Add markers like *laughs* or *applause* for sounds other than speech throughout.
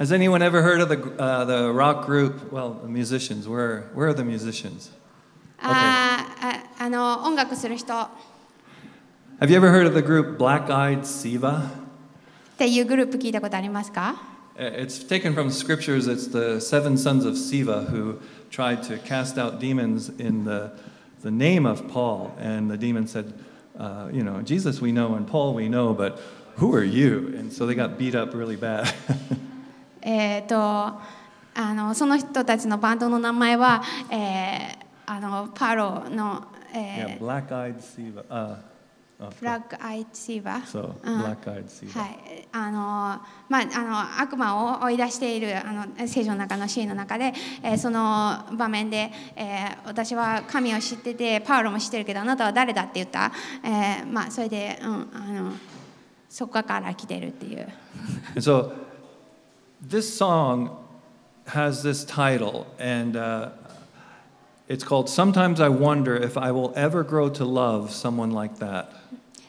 Has anyone ever heard of the, uh, the rock group? Well, the musicians. Where, where are the musicians? あーああの音楽する人っ Have you ever heard of the group Black Eyed Siva? ていうグループ聞いたことありますか Uh, It's taken from scriptures. It's the seven sons of Siva who tried to cast out demons in the, the name of Paul. And the demon said, uh, You know, Jesus we know and Paul we know, but who are you? And so they got beat up really bad. *laughs* えー、とあのその人たちのバンドの名前は、えーあのパロの、yeah, え Black Eyed Siva. Uh, oh, ー、ブラック・アイ・シーバー so, うん Black Eyed Siva. はいあのまあ、あの悪魔を追い出しているあの聖書の中のシーンの中で、えーその場面で、えー私は神を知っててパウロも知ってるけどあなたは誰だって言った、えーまあ、それで、うん、あのそこから来てるっていう。*laughs* So this song has this title, and uh, it's called Sometimes I Wonder If I Will Ever Grow to Love Someone Like That.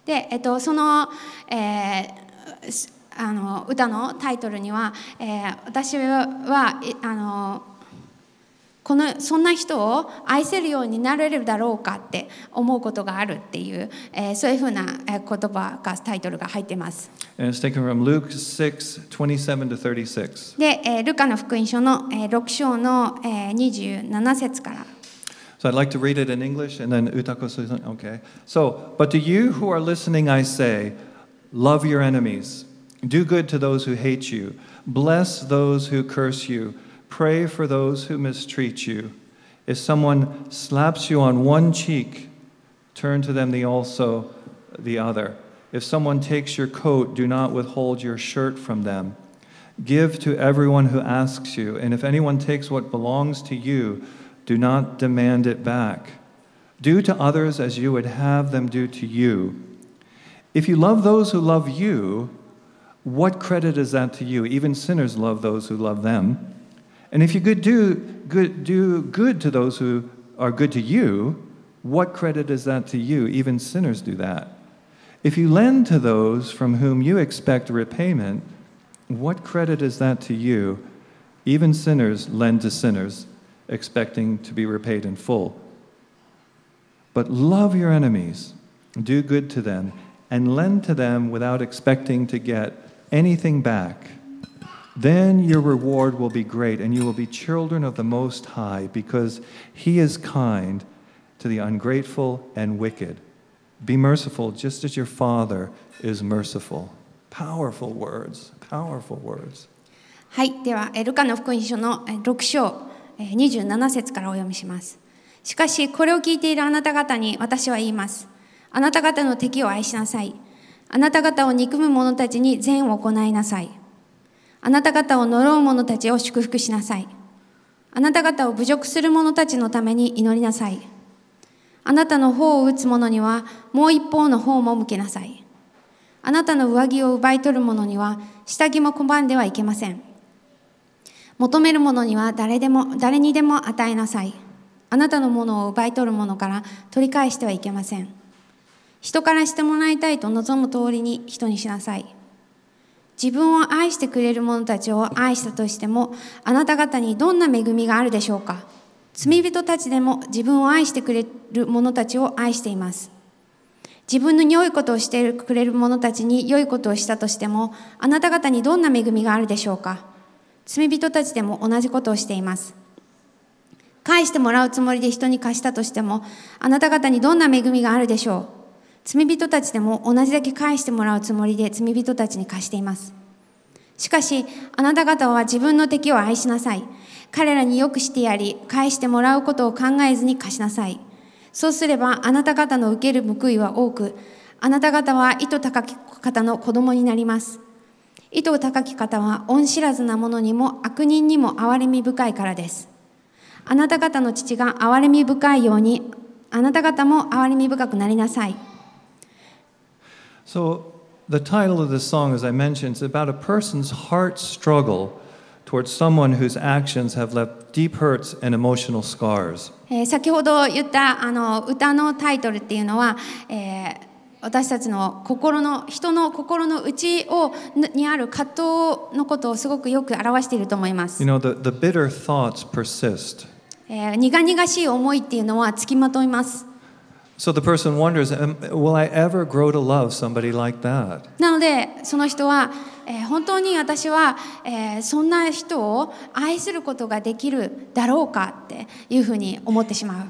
で、えっと、その,、えーすあの歌のタイトルには、えー私はえあの このそんな人を愛せるようになれるだろうかって思うことがあるっていう、えーそういうふうなえー言葉がタイトルが入ってます。And it's taken from Luke 6 27 to 36. で、えールカの福音書の、えー6章の、えー27節から。So I'd like to read it in English and then Utako says, okay. So, but to you who are listening, I say, love your enemies, do good to those who hate you, bless those who curse you, pray for those who mistreat you. If someone slaps you on one cheek, turn to them the also the other. If someone takes your coat, do not withhold your shirt from them. Give to everyone who asks you, and if anyone takes what belongs to you, do not demand it back. Do to others as you would have them do to you. If you love those who love you, what credit is that to you? Even sinners love those who love them. And if you could do good, do good to those who are good to you, what credit is that to you? Even sinners do that. If you lend to those from whom you expect repayment, what credit is that to you? Even sinners lend to sinners, expecting to be repaid in full. But love your enemies, do good to them, and lend to them without expecting to get anything back. Then your reward will be great, and you will be children of the Most High, because He is kind to the ungrateful and wicked. Be merciful, just as your Father is merciful. Powerful words, powerful words. はい、では、ルカの福音書の6章27節からお読みします。しかし、これを聞いているあなた方に私は言います。あなた方の敵を愛しなさい。あなた方を憎む者たちに善を行いなさい。あなた方を呪う者たちを祝福しなさい。あなた方を侮辱する者たちのために祈りなさい。あなたの方を打つ者にはもう一方の方も向けなさい。あなたの上着を奪い取る者には下着も拒んではいけません。求める者には誰でも誰にでも与えなさい。あなたのものを奪い取る者から取り返してはいけません。人からしてもらいたいと望む通りに人にしなさい。自分を愛してくれる者たちを愛したとしても、あなた方にどんな恵みがあるでしょうか？罪人たちでも自分を愛してくれる者たちを愛しています。自分の良いことをしてくれる者たちに良いことをしたとしても、あなた方にどんな恵みがあるでしょうか？罪人たちでも同じことをしています。返してもらうつもりで人に貸したとしても、あなた方にどんな恵みがあるでしょう？罪人たちでも同じだけ返してもらうつもりで罪人たちに貸しています。しかし、あなた方は自分の敵を愛しなさい。彼らによくしてやり、返してもらうことを考えずに貸しなさい。そうすれば、あなた方の受ける報いは多く、あなた方は意図高き方の子供になります。意図高き方は恩知らずな者にも悪人にも憐れみ深いからです。あなた方の父が憐れみ深いように、あなた方も憐れみ深くなりなさい。So, the title of this song, as I mentioned, is about a person's heart struggle towards someone whose actions have left deep hurts and emotional scars. えー先ほど言ったあの歌のタイトルっていうのは、えー私たちの心の人の心の内をにある葛藤のことをすごくよく表していると思います。You know, the, the bitter thoughts persist. えー苦々しい思いっていうのはつきまといます。So the person wonders, "Am- will I ever grow to love somebody like that? なのでその人は、えー本当に私は、えーそんな人を愛することができるだろうかっていうふうに思ってしまう。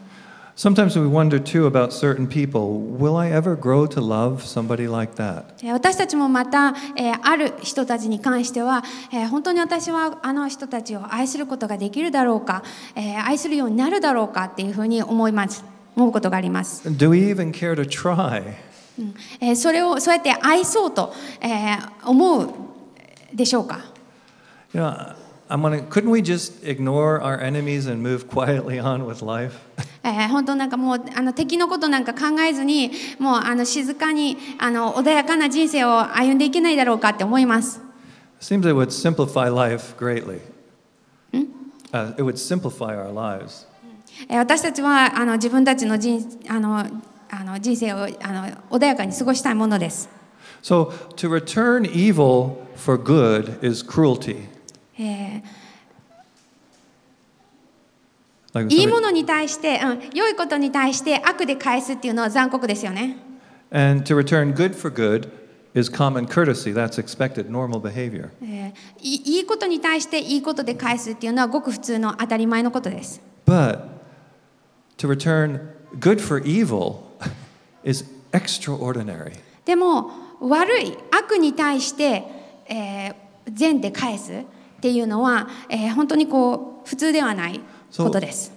Sometimes we wonder too about certain people, will I ever grow to love somebody like that? えー私たちもまた、えーある人たちに関しては、えー本当に私はあの人たちを愛することができるだろうか、えー愛するようになるだろうかっていうふうに思います思うことがあります、Do we even care to try? うんえーそれをそうやって愛そうと、えー思うでしょうか You know, I'm wondering, couldn't we just ignore our enemies and move quietly on with life? えー本当なんかもうあの敵のことなんか考えずにもうあの静かにあの穏やかな人生を歩んでいけないだろうかって思います Seems it would simplify life greatly. Uh, it would simplify our lives. えー私たちはあの自分たちの人あのあの人生をあの穏やかに過ごしたいものです、So to return evil for good is cruelty. いいものに対して、うん、良いことに対して悪で返すっていうのは残酷ですよね、and to return good for good is common courtesy. That's expected, normal behavior. いいことに対していいことで返すっていうのはごく普通の当たり前のことです But to return good for evil *laughs* is extraordinary. でも悪い悪に対して、えー善で返すっていうのは、えー本当にこう普通ではないことです。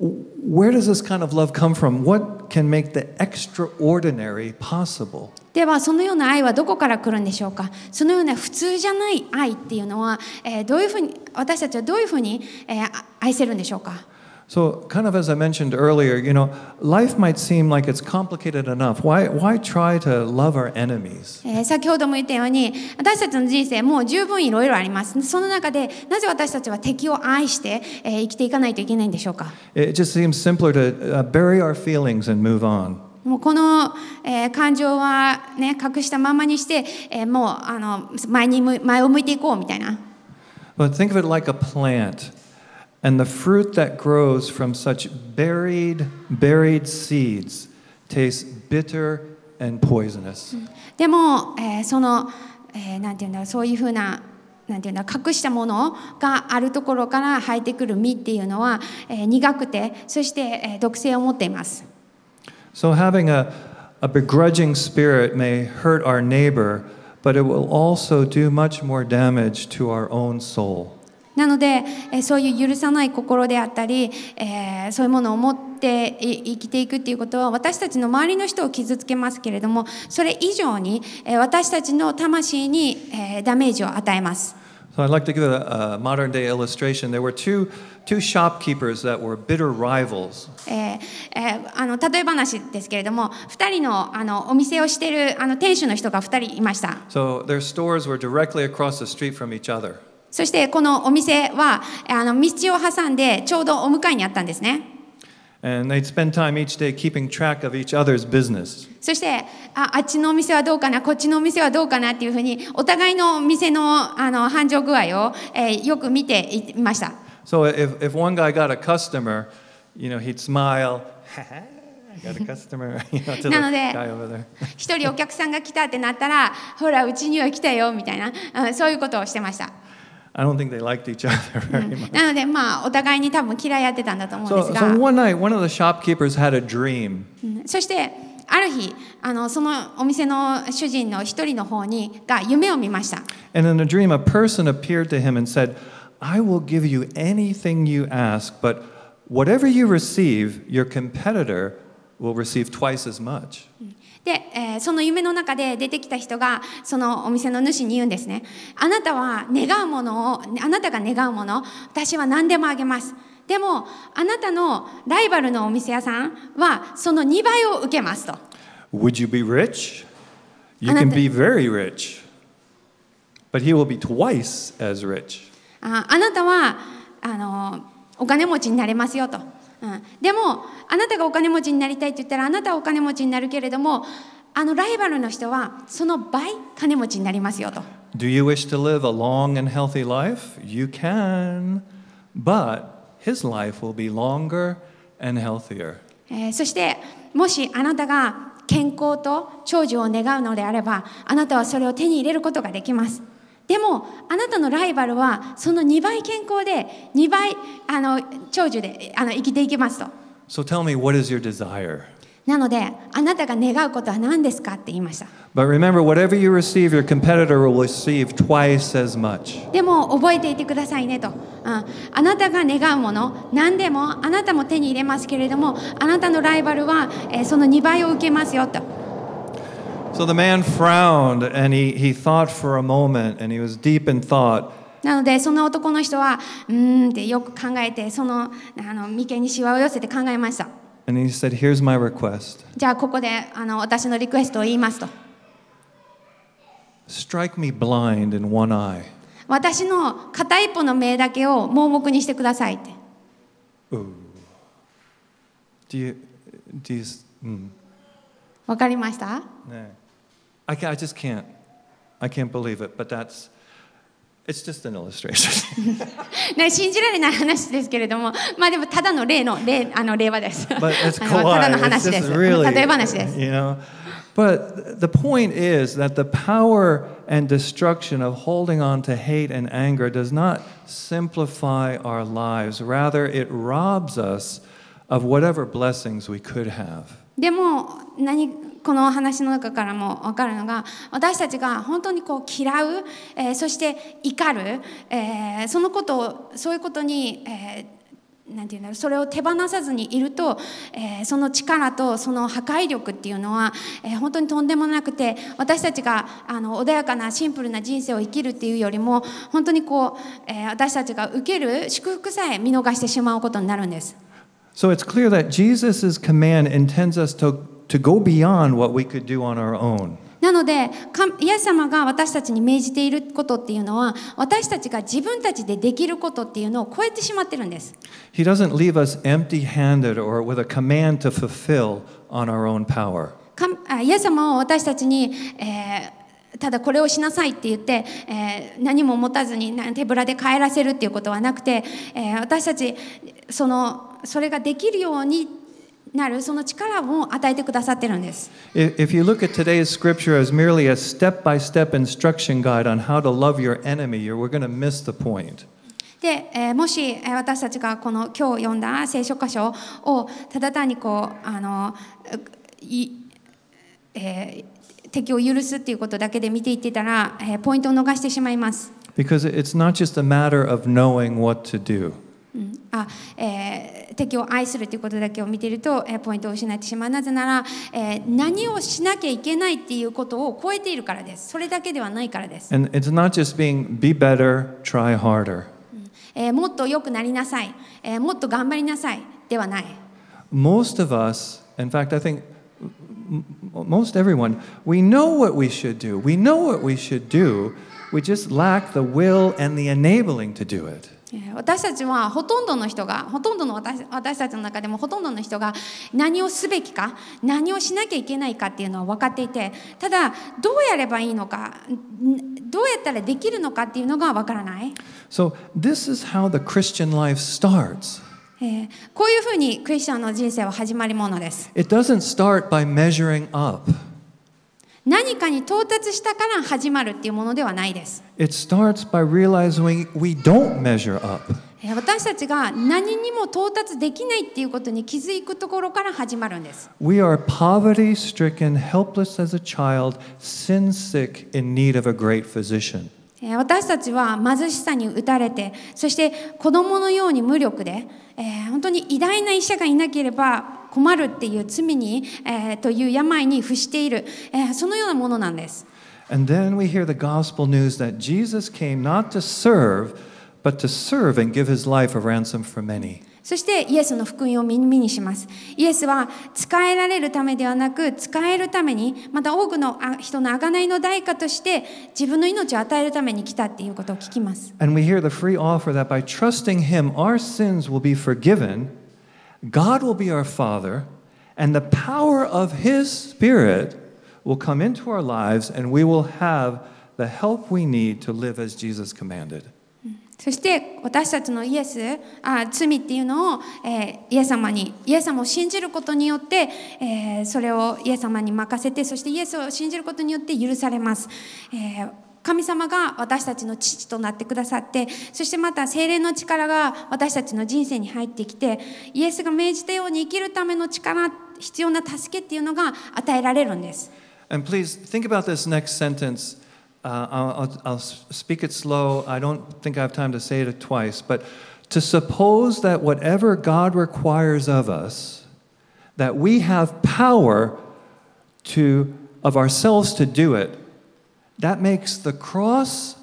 Where does this kind of love come from? What can make the extraordinary possible? ではそのような愛はどこから来るんでしょうか？そのような普通じゃない愛っていうのは、えーどういうふうに私たちはどういうふうに、えーあ愛せるんでしょうか？So, kind of as I mentioned earlier, you know, life might seem like it's complicated enough. Why, why try to love our enemies? えー先ほども言ったように私たちの人生もう十分いろいろありますその中でなぜ私たちは敵を愛して、えー生きていかないといけないんでしょうか It just seems simpler to uh, bury our feelings and move on. もうこの、えー感情は、ね、隠したままにして、えーもうあの前にむ前を向いていこうみたいな、But think of it like a plant. And the fruit that grows from such buried, buried seeds tastes bitter and poisonous. でも、えーその、えーなんていうんだろうそういうふうななんていうんだ隠したものがあるところから生えてくる実っていうのは、えー苦くてそして、えー毒性を持っています。 So having a, a begrudging spirit may hurt our neighbor, but it will also do much more damage to our own soul. なので、えーそういう許さない心であったり、えーそういうものを持ってい生きていくっていうことは私たちの周りの人を傷つけますけれどもそれ以上に、えー私たちの魂に、えーダメージを与えます。So I'd like to give a, a modern day illustration. There were two, two shopkeepers that were bitter rivals. えーえーあの例え話ですけれども2人のあのお店をしているあの店主の人が2人いました So their stores were directly across the street from each other. そしてこのお店はあの道を挟んでちょうどお向かいにあったんですね。And they'd spend time each day keeping track of each other's business. そしてああっちのお店はどうかなこっちのお店はどうかなっていうふうにお互いの店のあの繁盛具合を、えーよく見ていました。So if, if one guy got a customer, you know, he'd smile, I *laughs* got a customer, *laughs* you know, to the なので guy over there. *laughs* 一人お客さんが来たってなったらほらうちには来たよみたいなうんそういうことをしてました I don't think they liked each *laughs* other very much. なのでまあお互いに多分嫌いやってたんだと思うんで So, すが so one night, one of the shopkeepers had a dream. うんそしてある日あのそのお店の主人の一人の方にが夢を見ました And in a dream, a person appeared to him and said, I will give you anything you ask, but whatever you receive, your competitor will receive twice as much. で、えーその夢の中で出てきた人がそのお店の主に言うんですね。あなたは願うものをあなたが願うもの私は何でもあげます。でもあなたのライバルのお店屋さんはその2倍を受けますと。Would you be rich? You can be very rich, but he will be twice as rich. ああなたはあのお金持ちになれますよと、うん、でもあなたがお金持ちになりたいって言ったらあなたはお金持ちになるけれどもあのライバルの人はその倍金持ちになりますよと。Do you wish to live a long and healthy life? You can, but his life will be longer and healthier. えーそしてもしあなたが健康と長寿を願うのであればあなたはそれを手に入れることができますでもあなたのライバルはその2倍健康で2倍あの長寿であの生きていきますと。So tell me, what is your desire? なのであなたが願うことは何ですかって言いました。But remember, whatever you receive, your competitor will receive twice as much. でも覚えていてくださいねと、うん、あなたが願うもの何でもあなたも手に入れますけれどもあなたのライバルは、えーその2倍を受けますよと So the man frowned and he, he thought for a moment and he was deep in thought. なのでその男の人はうーんってよく考えてそのあの眉間にしわを寄せて考えました And he said, Here's my request じゃあここであの私のリクエストを言いますと strike me blind in one eye. 私の片一方の目だけを盲目にしてくださいって Ooh. Do you, do you, s- mm, わかりました nah. I, ca- I just can't, I can't believe it, but that's, it's just an illustration. *laughs* ね、信じられない話ですけれども、まあでもただの例の例あの例話です。 but it's *laughs* *laughs* あのただ kawaii. の It's 話で just す。 really, 例え話です。 you know. But the point is that the power and destruction of holding on to hate and anger does not simplify our lives. Rather, it robs us of whatever blessings we could have. でも何 この話の中からも分かるのが私たちが本当にこう嫌う、えーそして怒る、えーそのことをそういうことに、えーなんていうんだろうそれを手放さずにいると、えーその力とその破壊力っていうのは、えー本当にとんでもなくて私たちがあの穏やかなシンプルな人生を生きるっていうよりも本当にこう、えー私たちが受ける祝福さえ見逃してしまうことになるんです。So it's clear that Jesus' command intends us to, to go beyond what we could do on our own. なのでかイエス様が私たちに命じていることっていうのは私たちが自分たちでできることっていうのを超えてしまってるんです。He doesn't leave us empty handed or with a command to fulfill on our own power. イエス様は私たちに、えーただこれをしなさいって言って、えー何も持たずにな手ぶらで帰らせるっていうことはなくて、えー私たちそのそれができるようになるその力を与えてくださってるんです。If you look at today's scripture as merely a step by step instruction guide on how to love your enemy, you're, we're going to miss the point. で、えーもし、えー私たちがこの今日読んだ聖書箇所をただ単にこうあのい、えー敵を許すっていうことだけで見ていってたら、えーポイントを逃してしまいます。Because it's not just a matter of knowing what to do. うんあえー敵を愛するということだけを見ていると、えーポイントを失ってしまうなぜなら、えー何をしなきゃいけないっていうことを超えているからですそれだけではないからです、And it's not just being be better, try harder. えーもっと良くなりなさい、えーもっと頑張りなさいではない Most of us, in fact, I think m- m- most everyone, we know what we should do. We know what we should do. We just lack the will and the enabling to do it. えー私たちはほとんどの人がほとんどの私私たちの中でもほとんどの人が何をすべきか何をしなきゃいけないかっていうのは分かっていてただどうやればいいのかんどうやったらできるのかっていうのが分からない、So, this is how the Christian life starts. えーこういうふうにクリスチャンの人生は始まりものです。It doesn't start by measuring up, 何かに到達したから始まるっていうものではないです、it starts by realizing we don't measure up. えー私たちが何にも到達できないっていうことに気づくところから始まるんです We are poverty stricken, helpless as a child, sin sick, in need of a great physician. えー私たちは貧しさに打たれてそして子供のように無力で、えー本当に偉大な医者がいなければ困るっていう罪に、えーという病に伏している、えーそのようなものなんです。And then we hear the gospel news that Jesus came not to serve, but to serve and give his life a ransom for many. そしてイエスの福音を耳にします。イエスは使えられるためではなく使えるためにまた多くのあ人の贖いの代価として自分の命を与えるために来たっていうことを聞きます。And we hear the free offer that by trusting him, our sins will be forgiven, God will be our Father, and the power of his Spirit will come into our lives and we will have the help we need to live as Jesus commanded. そして私たちのイエスあ罪っていうのを、えーイエス様にイエス様を信じることによって、えーそれをイエス様に任せてそしてイエスを信じることによって許されます、えー神様が私たちの父となってくださってそしてまた精霊の力が私たちの人生に入ってきてイエスが命じたように生きるための力必要な助けっていうのが与えられるんです And please think about this next sentence. Uh, I'll, I'll, speak it slow. I don't think I have time to say it twice. But to suppose that whatever God requires of us, that we have power to, of ourselves to do it, that makes the cross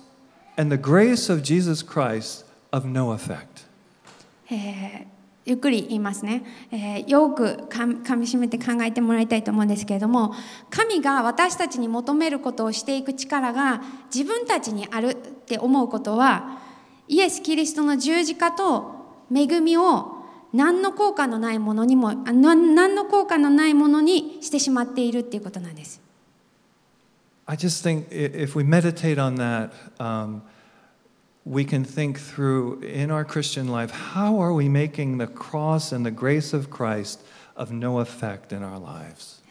and the grace of Jesus Christ of no effect. えーゆっくり言いますね、えーよくかみ噛みしめて考えてもらいたいと思うんですけれども神が私たちに求めることをしていく力が自分たちにあるって思うことはイエス・キリストの十字架と恵みを何の効果のないものにも何の効果のないものにしてしまっているっていうことなんです。I just think if we meditate on that, um, we can think through in our Christian life how are we making the cross and the grace of Christ of no effect in our lives?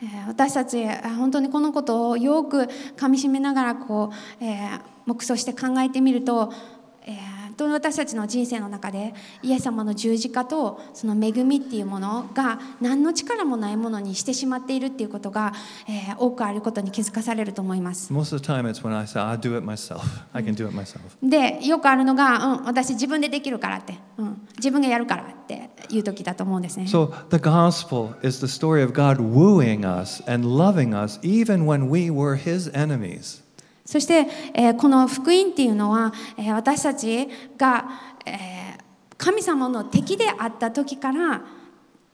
本当に私たちの人生の中でイエス様の十字架とその恵みっていうものが何の力もないものにしてしまっているっていうことが、えー多くあることに気づかされると思います。Most of the time it's when I say, I do it myself. I can do it myself. でよくあるのが、うん、私自分でできるからって、うん、自分がやるからっていう時だと思うんですね。So the gospel is the story of God wooing us and loving us even when we were his enemies. そして、えーこの福音っていうのは、えー私たちが、えー神様の敵であった時から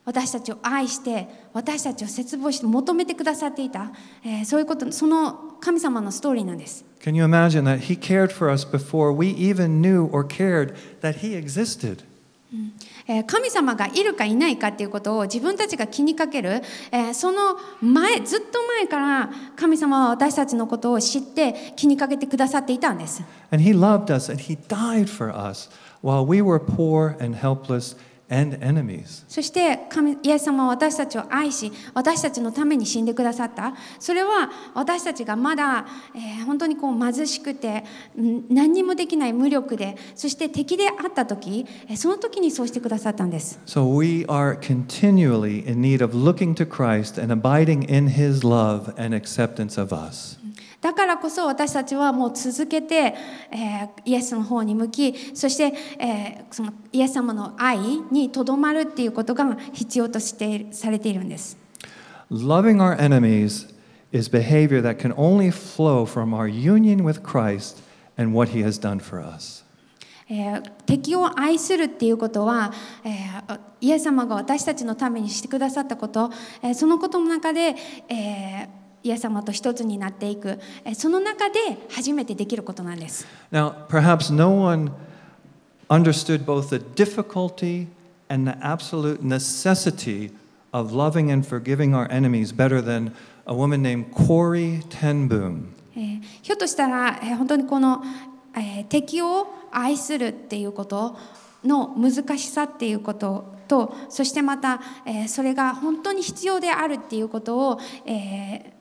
私たちを愛して私たちを切望して求めてくださっていた、えーそういうことその神様のストーリーなんです。Can you imagine that he cared for us before we even knew or cared that he existed? えー神様がいるかいないかっていうことを自分たちが気にかける、えその前ずっと前から神様は私たちのことを知って気にかけてくださっていたんです。And he loved us and he died for us while we were poor and helpless そして神イエス様は私たちを愛し私たちのために死んでくださった。それは私たちがまだ、えー本当にこう貧しくてうん何にもできない無力でそして敵であった時えーその時にそうしてくださったんです。So we are continually in need of looking to Christ and abiding in his love and acceptance of us. だからこそ私たちはもう続けて、えーイエスの方に向きそして、えーそのイエス様の愛にとどまるっていうことが必要としてされているんです Loving our enemies is behavior that can only flow from our union with Christ and what he has done for us. えー敵を愛するっていうことは、えーイエス様が私たちのためにしてくださったこと、えーそのことの中で、えーイエス様と一つになっていく、えーその中で初めてできることなんです。Now, perhaps no one understood both the difficulty and the absolute necessity of loving and forgiving our enemies better than a woman named Corey Ten Boom. えーひょっとしたら、えー本当にこの、えー敵を愛するっていうことの難しさっていうこととそしてまた、えーそれが本当に必要であるっていうことを、えー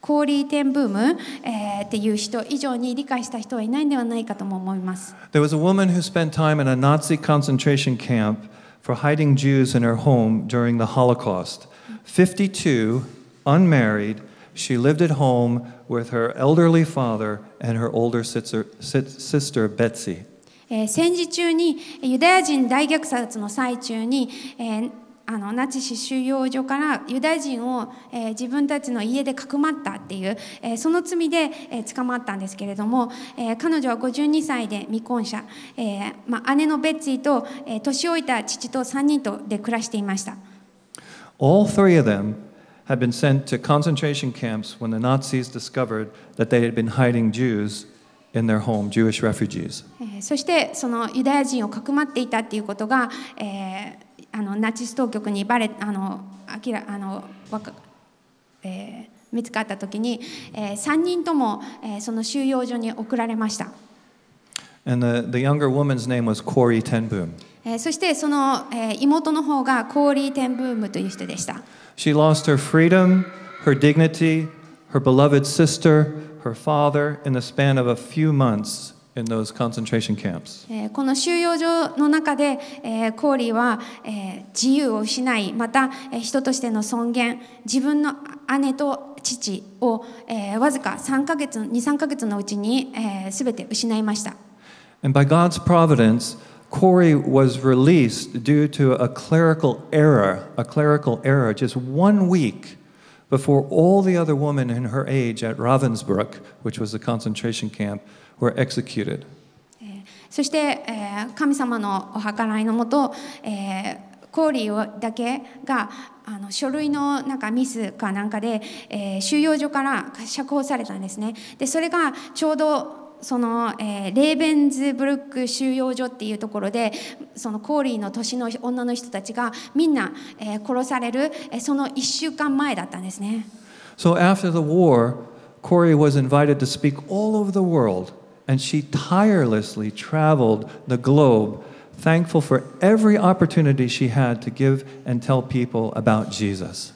コーリー・テンブーム、えーっていう人以上に理解した人はいないんではないかとも思います。There was a woman who spent time in a Nazi concentration camp for hiding Jews in her home during the Holocaust. 52, unmarried, she lived at home with her elderly father and her older sister, sis- sister Betsy. えー戦時中にえーユダヤ人大虐殺の最中に、えーあのナチス収容所からユダヤ人を、えー自分たちの家でかくまったっていう、えーその罪で、えー捕まったんですけれども、えー彼女は52歳で未婚者、えーまあ、姉のベッツィと、えー年老いた父と3人とで暮らしていました。All three of them had been sent to concentration camps when the Nazis discovered that they had been hiding Jews in their home, Jewish refugees. えーそしてそのユダヤ人をかくまっていたっていうことが、えーあのナチス当局にバレあの明らあのわか、えー見つかった時に、えー、3人とも、えーその収容所に送られました、And the, the younger woman's name was Corey Ten Boom. えーそしてその、えー妹の方がコーリー・テンブームという人でした、She lost her freedom, her dignity, her beloved sister, her father in the span of a few months in those concentration camps. この収容所の中で、コーリーは自由を失い、また人としての尊厳、自分の姉と父をわずか3ヶ月、2、3ヶ月のうちにすべて失いました。And by God's providence, Corey was released due to a clerical error, a clerical error just one week before all the other women in her age at Ravensbrück, which was a concentration camp, were executed. そして、えー神様のお計らいのもと、えーコーリーをだけがあの書類のなんかミスかなんかで、えー収容所から釈放されたんですね。でそれがちょうどその、えーレーベンズブルック収容所っていうところでそのコーリーの年の女の人たちがみんな、えー殺される、えーその1週間前だったんですね。So after the war, Corey was invited to speak all over the world, and she tirelessly traveled the globe, thankful for every opportunity she had to give and tell people about Jesus.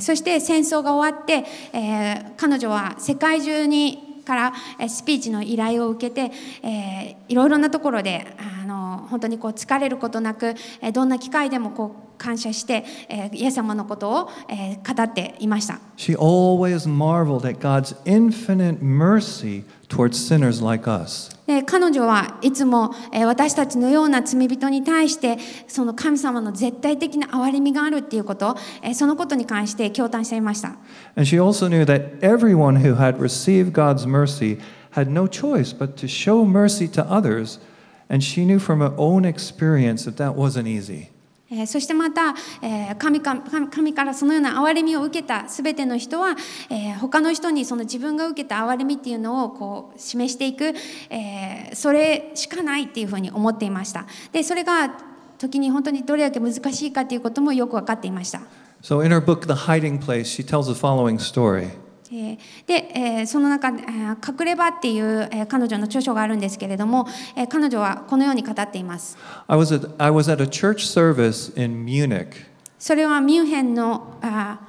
そして戦争が終わって、えー彼女は世界中にからえスピーチの依頼を受けて、えーいろいろなところであの本当にこう疲れることなく、えーどんな機会でもこう感謝して、えーイエス様のことを、えー語っていました。She always marveled at God's infinite mercy towards sinners like us. で彼女はいつも、えー私たちのような罪人に対してその神様の絶対的な憐れみがあるっていうこと、えーそのことに関して驚嘆していました。And she also knew that everyone who had received God's mercy had no choice but to show mercy to others, and she knew from her own experience that that wasn't easy. えーそしてまた、えー神か神神からそのような憐れみを受けたすべての人は、えー他の人にその自分が受けた憐れみっていうのをこう示していく、えーそれしかないっていうふうに思っていましたでそれが時に本当にどれだけ難しいかっていうこともよく分かっていました、So in her book, The Hiding Place, she tells the following story. えーで、えーその中で、えー隠れ場っていう、えー彼女の著書があるんですけれども、えー彼女はこのように語っています I was at, I was at a church service in Munich, それはミュンヘンのあ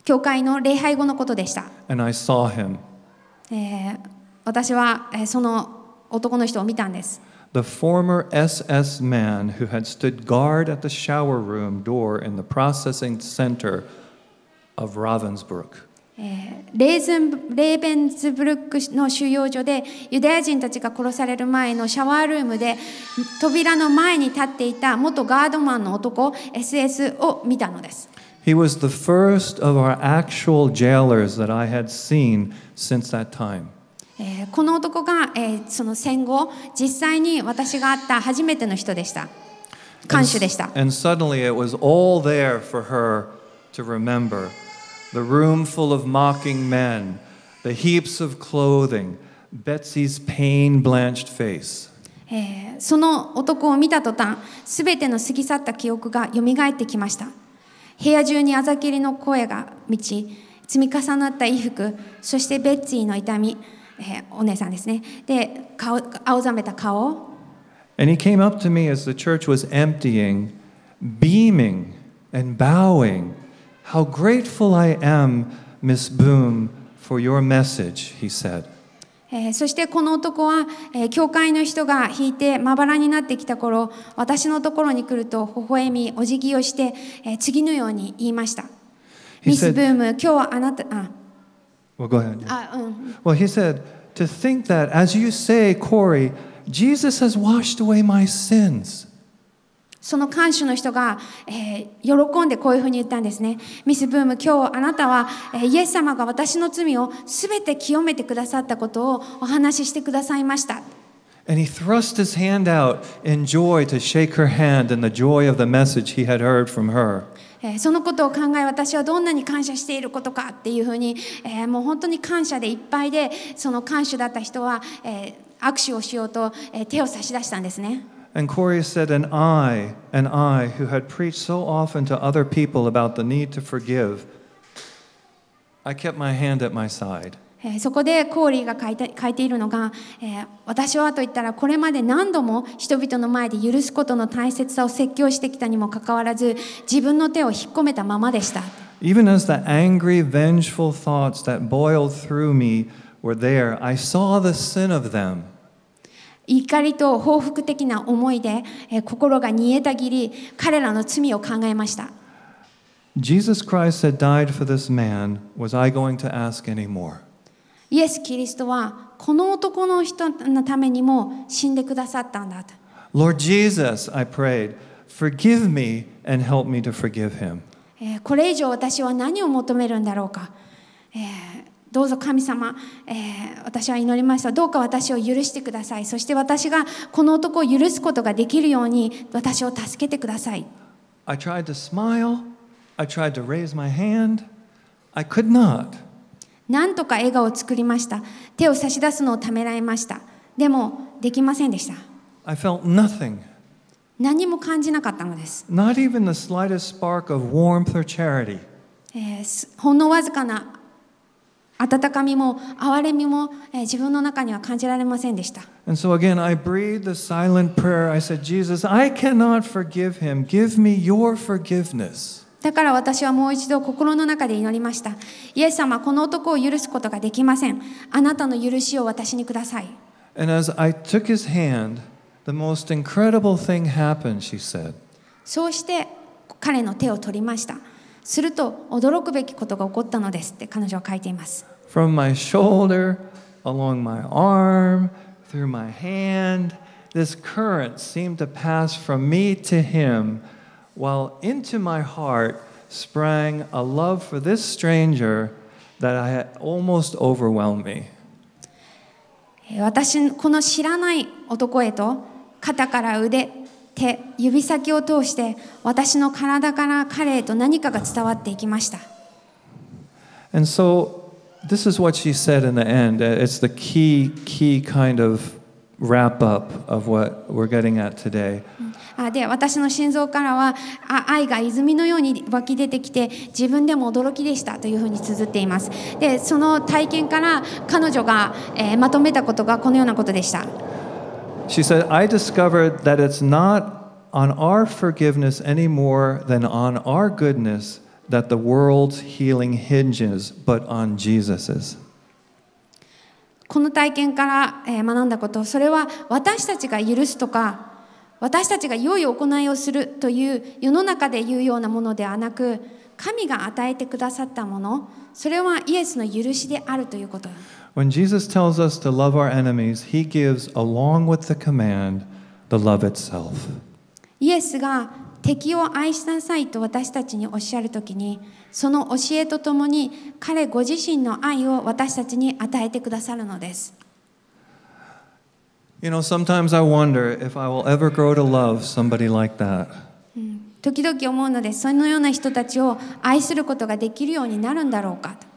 ー教会の礼拝後のことでした and I saw him. えー私は、えーその男の人を見たんです、The former SS man who had stood guard at the shower room door in the processing center of Ravensbrück. えーレーズンレーベンズブルックの収容所でユダヤ人たちが殺される前のシャワールームで扉の前に立っていた元ガードマンの男 SS を見たのです He was the first of our actual jailers that I had seen since that time. えーこの男が、えーその戦後実際に私が会った初めての人でした看守でした And suddenly it was all there for her to remember the room full of mocking men, the heaps of clothing, Betsy's pain blanched face. えーその男を見た途端すべての過ぎ去った記憶がよみがえってきました部屋中にあざきりの声が満ち積み重なった衣服そしてベッツィの痛み、えーお姉さんですねで顔青ざめた顔 And he came up to me as the church was emptying, beaming and bowing. How grateful I am, Miss Boom, for your message, he said. えーそしてこの男は、えー教会の人が引いてまばらになってきた頃私のところに来ると微笑みお辞儀をして、えー次のように言いました「He ミス・ブーム今日はあなたあ Well, go ahead. あうん」Well, he said, to think that, as you say, Corey, Jesus has washed away my sins. その看守の人が、えー喜んでこういうふうに言ったんですね。ミス・ブーム、今日あなたは、えーイエス様が私の罪をすべて清めてくださったことをお話ししてくださいました。And he thrust his hand out in joy to shake her hand in the joy of the message he had heard from her. えーそのことを考え私はどんなに感謝していることかっていうふうに、えーもう本当に感謝でいっぱいでその看守だった人は、えー握手をしようと、えー手を差し出したんですね。And Corey said, And I, and I, who had preached so often to other people about the need to forgive, I kept my hand at my side. えーそこでコーリーが書いて書いているのが、えー私はと言ったらこれまで何度も人々の前で許すことの大切さを説教してきたにもかかわらず自分の手を引っ込めたままでした。 Even as the angry, vengeful thoughts that boiled through me were there, I saw the sin of them. 怒りと報復的な思いで、えー心が煮えたぎり彼らの罪を考えました。Jesus Christ had died for this man. Was I going to ask any more? イエス・キリストはこの男の人のためにも死んでくださったんだと。Lord Jesus, I prayed, forgive me and help me to forgive him. えーこれ以上私は何を求めるんだろうか、えーどうぞ神様、えー私は祈りましたどうか私を許してくださいそして私がこの男を許すことができるように私を助けてください I tried to smile. I tried to raise my hand. I could not. なんとか笑顔を作りました手を差し出すのをためらいましたでもできませんでした I felt nothing, 何も感じなかったのです not even the slightest spark of warmth or charity. えーすほんのわずかな温かみも憐れみも、え、自分の中には感じられませんでした。だから私はもう一度心の中で祈りました。イエス様、この男を許すことができません。あなたの許しを私にください。そうして彼の手を取りました。すると驚くべきことが起こったのですって彼女は書いています。From my shoulder, along my arm, through my hand, this current seemed to pass from me to him, while into my heart sprang a love for this stranger that I had almost overwhelmed me. えー私、この知らない男へと肩から腕、手、指先を通して私の体から彼へと何かが伝わっていきました。And so, this is what she said in the end. Uh, It's the key, key kind of wrap up of what we're getting at today. あで私の心臓からはあ愛が泉のように湧き出てきて自分でも驚きでしたというふうに綴っていますでその体験から彼女が、えーまとめたことがこのようなことでした She said, I discovered that it's not on our forgiveness any more than on our goodness that the world's healing hinges, but on Jesus's. この体験から、え学んだことそれは私たちが許すとか私たちが良い行いをするという世の中で言うようなものではなく神が与えてくださったものそれはイエスの許しであるということ When Jesus tells us to love our enemies, he gives, along with the command, the love itself. イエスが敵を愛しなさいと私たちにおっしゃるときにその教えとともに彼ご自身の愛を私たちに与えてくださるのです You know, sometimes I wonder if I will ever grow to love somebody like that. 時々思うのですそのような人たちを愛することができるようになるんだろうかと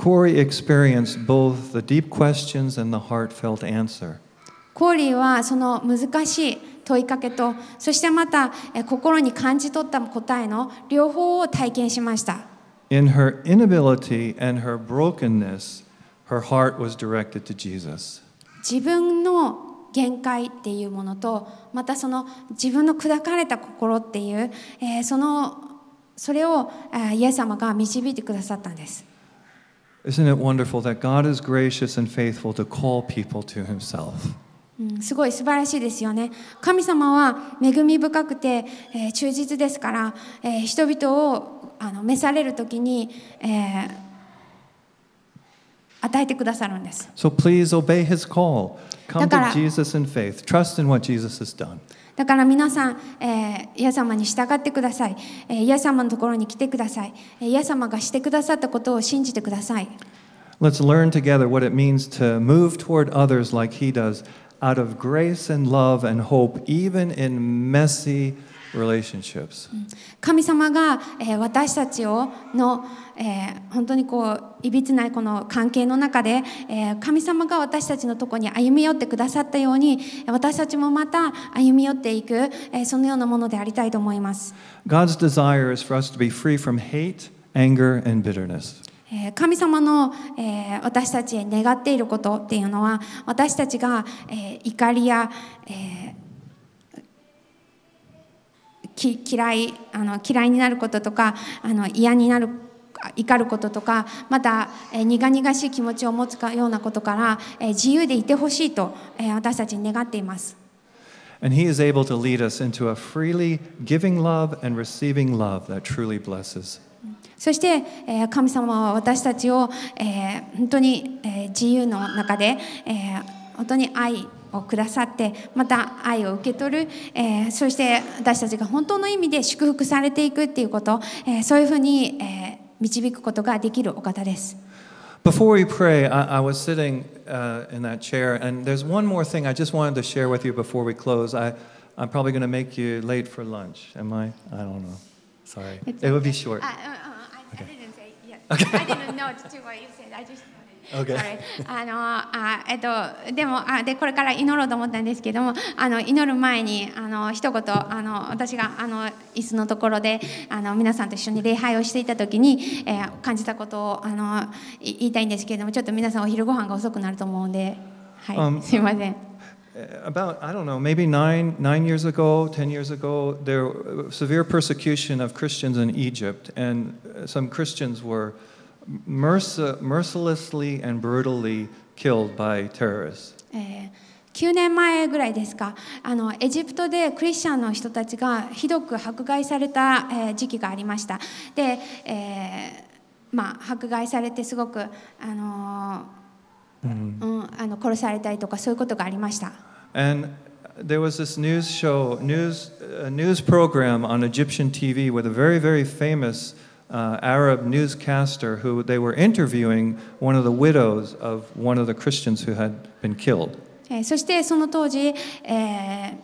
Corey experienced both the deep questions and the heartfelt answer. コーリーはその難しい問いかけとそしてまたえ心に感じ取った答えの両方を体験しました In her inability and her brokenness, her heart was directed to Jesus. 自分の限界っていうものとまたその自分の砕かれた心っていう、えーそのそれを、えーイエス様が導いてくださったんです Isn't it wonderful that God is gracious and faithful to call people to himself? うんすごい素晴らしいですよね神様は恵み深くて、えー忠実ですから、えー人々をあの召される時に、えー与えてくださるんです So please obey his call. Come だから to Jesus in faith. Trust in what Jesus has done. だから皆さん、えーイエス様に従ってください、えーイエス様のところに来てください、えーイエス様がしてくださったことを信じてください Let's learn together what it means to move toward others like he does, out of grace and love and hope, even in messy relationships. 神様が、えー私たちをの、えー本当にこういびつなこの関係の中で、えー神様が私たちのところに歩み寄ってくださったように私たちもまた歩み寄っていく、えーそのようなものでありたいと思います、God's desire is for us to be free from hate, anger, and bitterness. えー神様の、えー私たちへ願っていることっていうのは私たちが、えー怒りや、えーき嫌いあの嫌いになることとかあの嫌になる怒ることとかまた、えー苦々しい気持ちを持つかようなことから、えー自由でいてほしいと、えー私たちに願っています。And He is able to lead us into a freely giving love and receiving love that truly blesses. そして、えー神様は私たちを、えー本当に、えー自由の中で、えー本当に愛をくださってまた愛を受け取る、えーそして私たちが本当の意味で祝福されていくっていうこと、えーそういうふうに、えー導くことができるお方です。Before we pray, I, I was sitting uh, in that chair, and there's one more thing I just wanted to share with you before we close. I, I'm probably going to make you late for lunch. Am I? I don't know. Sorry. It's it would be short. I, didn't say yes. I didn't know to what you said. I just Okay. あのあえっとでもあでこれから祈ろうと思ったんですけどもあの祈る前にあの一言あの私があの椅子のところであの皆さんと一緒に礼拝をしていた時に、えー感じたことをあのい言いたいんですけれどもちょっと皆さんお昼ご飯が遅くなると思うんで、はい、Um, すいません。Uh, About, I don't know, maybe nine, nine years ago, 10 years ago, there was severe persecution of Christians in Egypt, and uh, some Christians were merc- mercilessly and brutally killed by terrorists. えー9年前ぐらいですかあのエジプトでクリスチャンの人たちがひどく迫害された、えー時期がありましたで、えーまあ、迫害されてすごく、あのーうん、あの殺されたりとかそういうことがありました And there was this news show, news, a news program on Egyptian TV with a very, very famous uh, Arab newscaster who they were interviewing one of the widows of one of the Christians who had been killed. えーそしてその当時、えー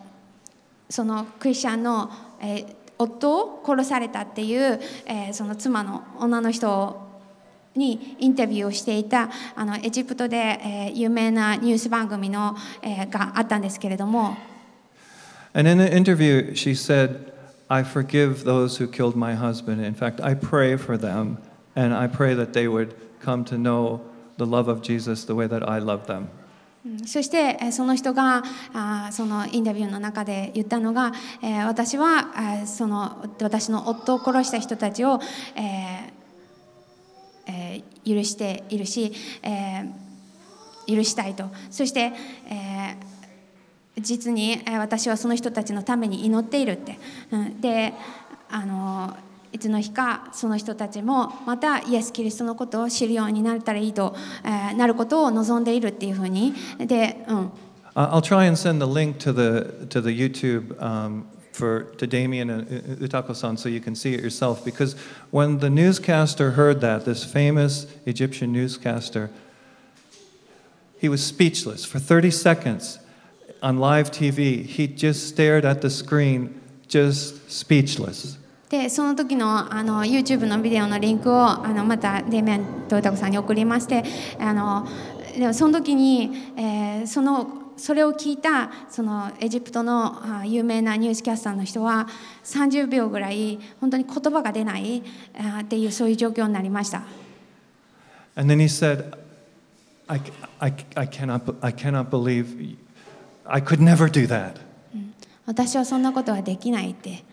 そのクリスチャンの、えー夫を殺されたっていう、えーその妻の女の人にインタビューをしていたあのエジプトで、えー有名なニュース番組の、えーがあったんですけれども、 And in the interview, she said, I forgive those who killed my husband. In fact, I pray for them, and I pray that they would come to know the love of Jesus the way that I love them. そしてその人があーそのインタビューの中で言ったのが、えー私はその私の夫を殺した人たちを、えーえー許しているし、えー許したいとそして、えー実にえー私はその人たちのために祈っているって、うんであのいつの日かその人たちもまたイエス・キリストのことを知るようになれたらいいと、えーなることを望んでいるっていうふうにで、うん、I- I'll try and send the link to the, to the YouTube um, for, to Damien and Utako-san so you can see it yourself. Because when the newscaster heard that, this famous Egyptian newscaster, he was speechless for 30 seconds on live TV. He just stared at the screen, just speechless. でその時のあの YouTube のビデオのリンクをあのまたデーメントヨタコさんに送りましてあのでもその時に、えーそのそれを聞いたそのエジプトのあ有名なニュースキャスターの人は30秒ぐらい本当に言葉が出ないあっていうそういう状況になりました。And then he said, I, I, I, cannot, I cannot believe, I could never do that. 私はそんなことはできないって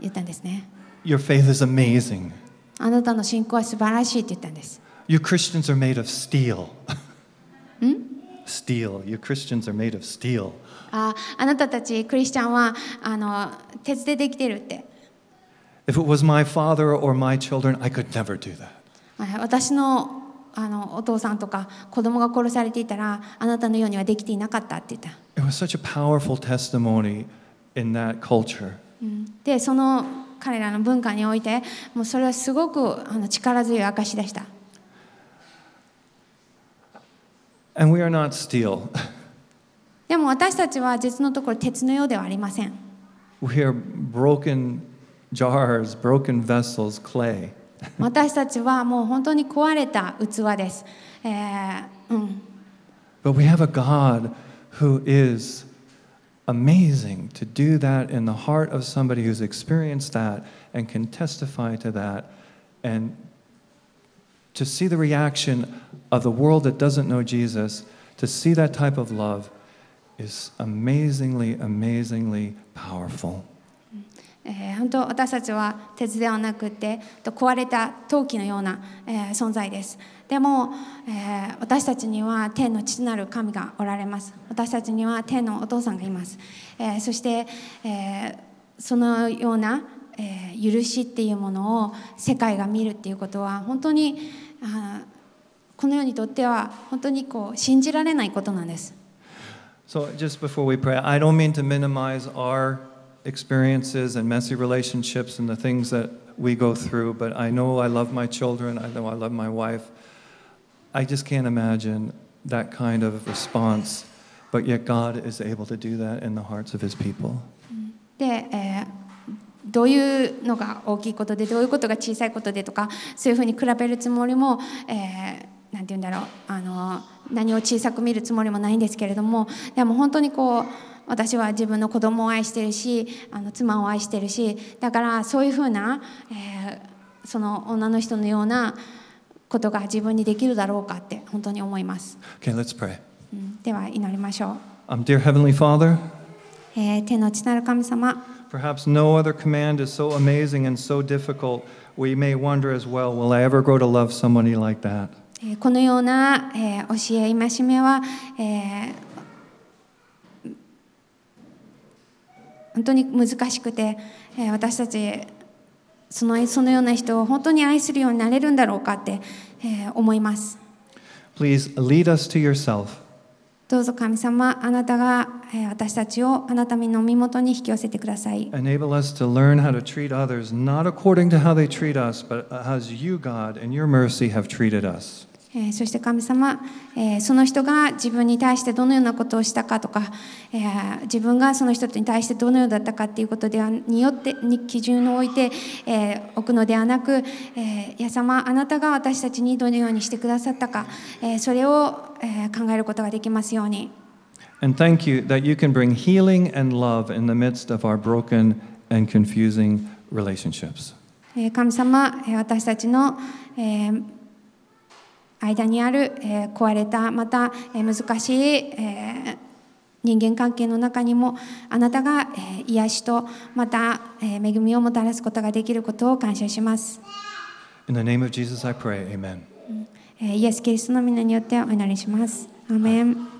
言ったんですね。 Your faith is amazing. あなたの信仰は素晴らしいって言ったんです。 You Christians are made of steel. *laughs* steel. You Christians are made of steel. ああなたたちクリスチャンはあの鉄でできてるって。 If it was my father or my children, I could never do that. はい私の あのお父さんとか子供が殺されていたらあなたのようにはできていなかったって言った、It was such a powerful testimony in that culture. うんでその彼らの文化においてもうそれはすごくあの力強い証でした And we are not steel. *laughs* でも私たちは実のところ鉄のようではありません we are broken jars, broken vessels, clay. *laughs* 私たちはもう本当に壊れた器です、えーうん、 But we have a God who is amazing to do that in the heart of somebody who's experienced that and can testify to that and to see the reaction of the world that doesn't know Jesus, to see that type of love is amazingly, amazingly powerful. えー本当私たちは鉄ではなくてと壊れた陶器のような、えー存在です。でも、えー私たちには天の父なる神がおられます。私たちには天のお父さんがいます、えーそして、えーそのような、えー許しっていうものを世界が見るっていうことは本当にあこの世にとっては本当にこう信じられないことなんです。So, just before we pray, I don't mean to minimize our experiences and messy relationships and the things that we go through, but I know I love my children, I know I love my wife. I just can't imagine that kind of response, but yet God is able to do that in the hearts of His people. で、えーどういうのが大きいことでどういうことが小さいことでとかそういうふうに比べるつもりも、えーなんて言うんだろうあの何を小さく見るつもりもないんですけれどもでも本当にこう 私は自分の子供を愛してるしあの妻を愛してるしだからそういうふうな、えーその女の人のようなことが自分にできるだろうかって本当に思います、Okay, let's pray. うんでは祈りましょう、Um, dear Heavenly Father, えー天の地なる神様 perhaps no other command is so amazing and so difficult. We may wonder as well, will I ever grow to love somebody like that? えーこのような、えー教え戒めは、えー本当に難しくて、えー私たちそのそのような人を本当に愛するようになれるんだろうかって、えー思います Please lead us to yourself. どうぞ神様あなたが、えー私たちをあなたの身元に引き寄せてください Enable us to learn how to treat others, not according to how they treat us, but as you, God, in your mercy have treated us. えーそして神様、えーその人が自分に対してどのようなことをしたかとか、えー自分がその人に対してどのようだったかっていうことではによってに基準を置いて、えー置くのではなく、えー、イエス様あなたが私たちにどのようにしてくださったか、えーそれを、えー考えることができますように。And thank you that you can bring healing and love in the midst of our broken and confusing relationships. えー神様、えー私たちの、えー間にある、えー壊れたまた、えー難しい、えー人間関係の中にもあなたが、えー癒しとまた、えー恵みをもたらすことができることを感謝します、In the name of Jesus, I pray. Amen. えーイエス・キリストの皆によってお祈りしますアーメン